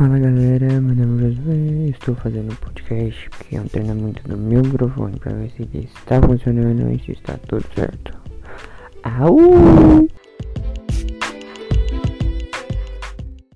Fala galera, meu nome é Josué, estou fazendo um podcast que é um treinamento do meu microfone para ver se está funcionando e se está tudo certo. Au!